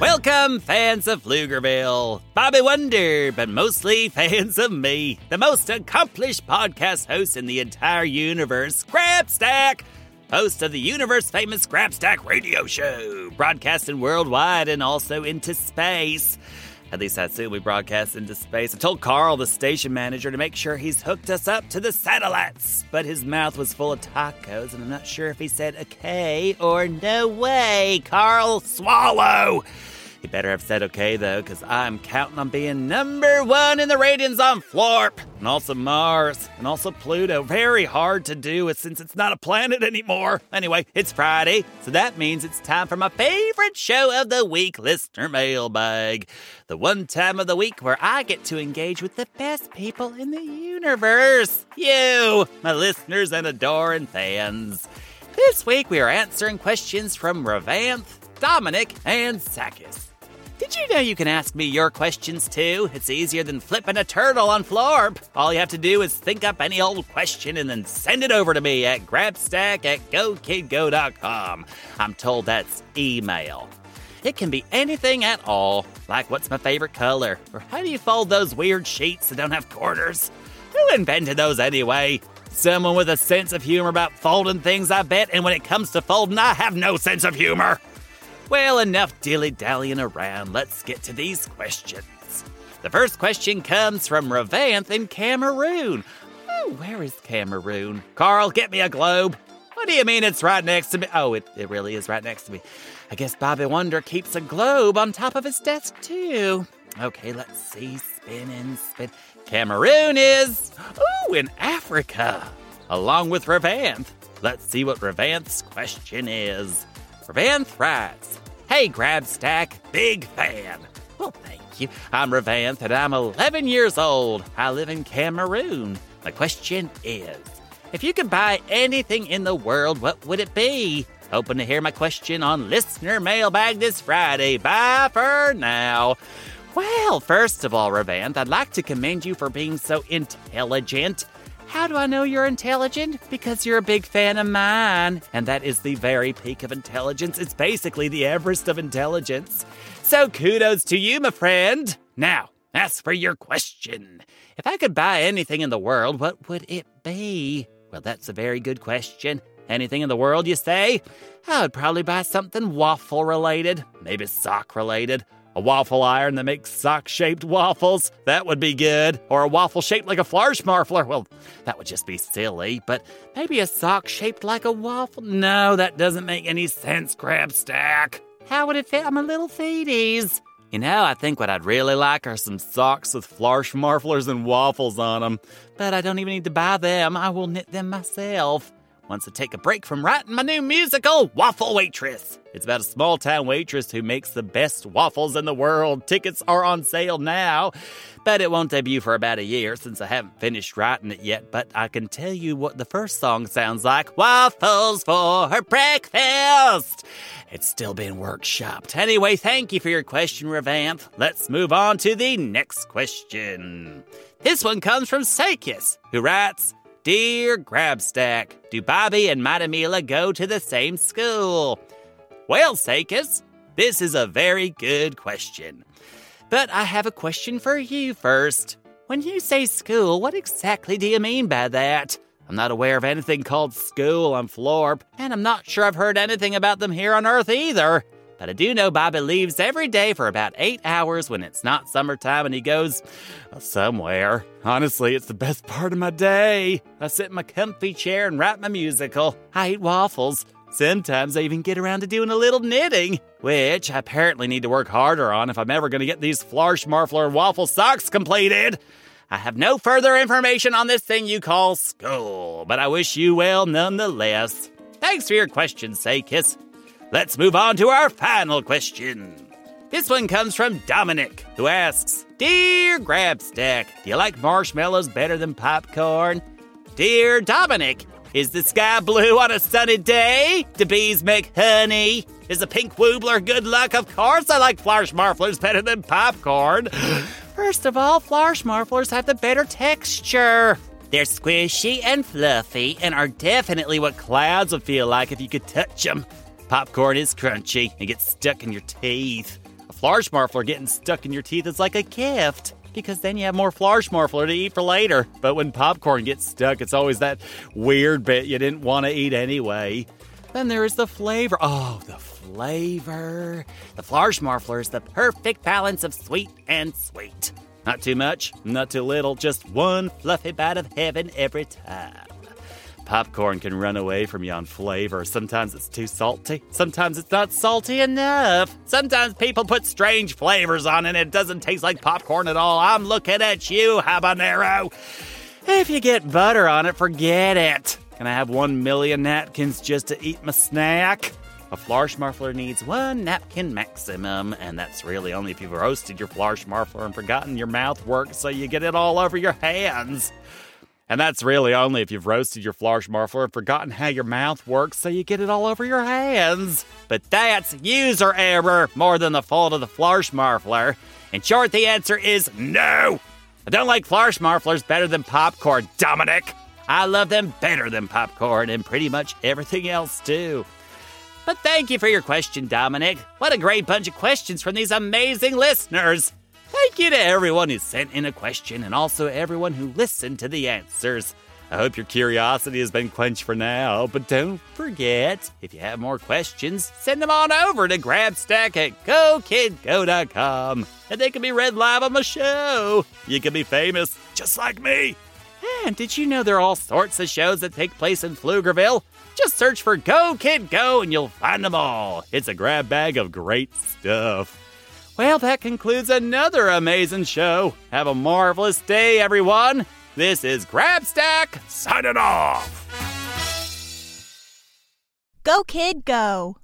Welcome, fans of Pflugerville. Bobby Wonder, but mostly fans of me, the most accomplished podcast host in the entire universe, Grabstack, host of the universe famous Grabstack radio show, broadcasting worldwide and also into space. At least I assume we broadcast into space. I told Carl, the station manager, to make sure he's hooked us up to the satellites, but his mouth was full of tacos, and I'm not sure if he said okay or no way. Carl, swallow! He better have said okay, though, because I'm counting on being number one in the ratings on Florp, and also Mars, and also Pluto. Very hard to do since it's not a planet anymore. Anyway, it's Friday, so that means it's time for my favorite show of the week, Listener Mailbag. The one time of the week where I get to engage with the best people in the universe. You, my listeners and adoring fans. This week we are answering questions from Revanth, Dominic, and Sakis. Did you know you can ask me your questions too? It's easier than flipping a turtle on Florp. All you have to do is think up any old question and then send it over to me at grabstack at gokidgo.com. I'm told that's email. It can be anything at all, like what's my favorite color, or how do you fold those weird sheets that don't have corners? Who invented those anyway? Someone with a sense of humor about folding things, I bet, and when it comes to folding, I have no sense of humor. Well, enough dilly dallying around. Let's get to these questions. The first question comes from Revanth in Cameroon. Oh, where is Cameroon? Carl, get me a globe. What do you mean it's right next to me? Oh, it, it really is right next to me. I guess Bobby Wonder keeps a globe on top of his desk, too. Okay, let's see. Spinning, spin. Cameroon is, oh, in Africa, along with Revanth. Let's see what Revanth's question is. Revanth writes, Hey, Grabstack, big fan. Well, thank you. I'm Revanth and I'm 11 years old. I live in Cameroon. My question is if you could buy anything in the world, what would it be? Hoping to hear my question on listener mailbag this Friday. Bye for now. Well, first of all, Revanth, I'd like to commend you for being so intelligent. How do I know you're intelligent? Because you're a big fan of mine. And that is the very peak of intelligence. It's basically the Everest of intelligence. So kudos to you, my friend. Now, as for your question if I could buy anything in the world, what would it be? Well, that's a very good question. Anything in the world, you say? I would probably buy something waffle related, maybe sock related. A waffle iron that makes sock shaped waffles. That would be good. Or a waffle shaped like a Flarschmarfler. Well, that would just be silly. But maybe a sock shaped like a waffle. No, that doesn't make any sense, Grabstack. How would it fit on my little feeties? You know, I think what I'd really like are some socks with Flarschmarflers and waffles on them. But I don't even need to buy them. I will knit them myself wants to take a break from writing my new musical, Waffle Waitress. It's about a small town waitress who makes the best waffles in the world. Tickets are on sale now, but it won't debut for about a year since I haven't finished writing it yet. But I can tell you what the first song sounds like Waffles for her breakfast. It's still being workshopped. Anyway, thank you for your question, Revanth. Let's move on to the next question. This one comes from Sakis, who writes, Dear Grabstack, do Bobby and Mighty Mila go to the same school? Well, Sakis, this is a very good question. But I have a question for you first. When you say school, what exactly do you mean by that? I'm not aware of anything called school on Florp, and I'm not sure I've heard anything about them here on Earth either. But I do know Bobby leaves every day for about eight hours when it's not summertime and he goes somewhere. Honestly, it's the best part of my day. I sit in my comfy chair and write my musical. I eat waffles. Sometimes I even get around to doing a little knitting, which I apparently need to work harder on if I'm ever going to get these Flarschmarfler waffle socks completed. I have no further information on this thing you call school, but I wish you well nonetheless. Thanks for your question, Say-Kiss. Let's move on to our final question. This one comes from Dominic, who asks Dear Grabstack, do you like marshmallows better than popcorn? Dear Dominic, is the sky blue on a sunny day? Do bees make honey? Is the pink woobler good luck? Of course I like Flarschmarflers better than popcorn. First of all, Flarschmarflers have the better texture. They're squishy and fluffy and are definitely what clouds would feel like if you could touch them. Popcorn is crunchy and gets stuck in your teeth. A Flarschmarfler getting stuck in your teeth is like a gift because then you have more Flarschmarfler to eat for later. But when popcorn gets stuck, it's always that weird bit you didn't want to eat anyway. Then there is the flavor. Oh, the flavor. The Flarschmarfler is the perfect balance of sweet and sweet. Not too much, not too little, just one fluffy bite of heaven every time. Popcorn can run away from you on flavor. Sometimes it's too salty. Sometimes it's not salty enough. Sometimes people put strange flavors on it and it doesn't taste like popcorn at all. I'm looking at you, habanero. If you get butter on it, forget it. Can I have one million napkins just to eat my snack? A Flarschmarfler needs one napkin maximum, and that's really only if you've roasted your Flarschmarfler and forgotten your mouth works so you get it all over your hands. And that's really only if you've roasted your Flarschmarfler and forgotten how your mouth works so you get it all over your hands. But that's user error more than the fault of the Flarschmarfler. In short, the answer is no. I don't like Flarschmarflers better than popcorn, Dominic. I love them better than popcorn and pretty much everything else too. But thank you for your question, Dominic. What a great bunch of questions from these amazing listeners. Thank you to everyone who sent in a question and also everyone who listened to the answers. I hope your curiosity has been quenched for now, but don't forget, if you have more questions, send them on over to grabstack at gokidgo.com and they can be read live on the show. You can be famous, just like me. And did you know there are all sorts of shows that take place in Pflugerville? Just search for Go Kid Go and you'll find them all. It's a grab bag of great stuff. Well, that concludes another amazing show. Have a marvelous day, everyone. This is Grabstack signing off. Go, kid, go.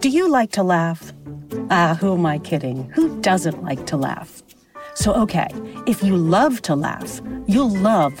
Do you like to laugh? Ah, who am I kidding? Who doesn't like to laugh? So, okay, if you love to laugh, you'll love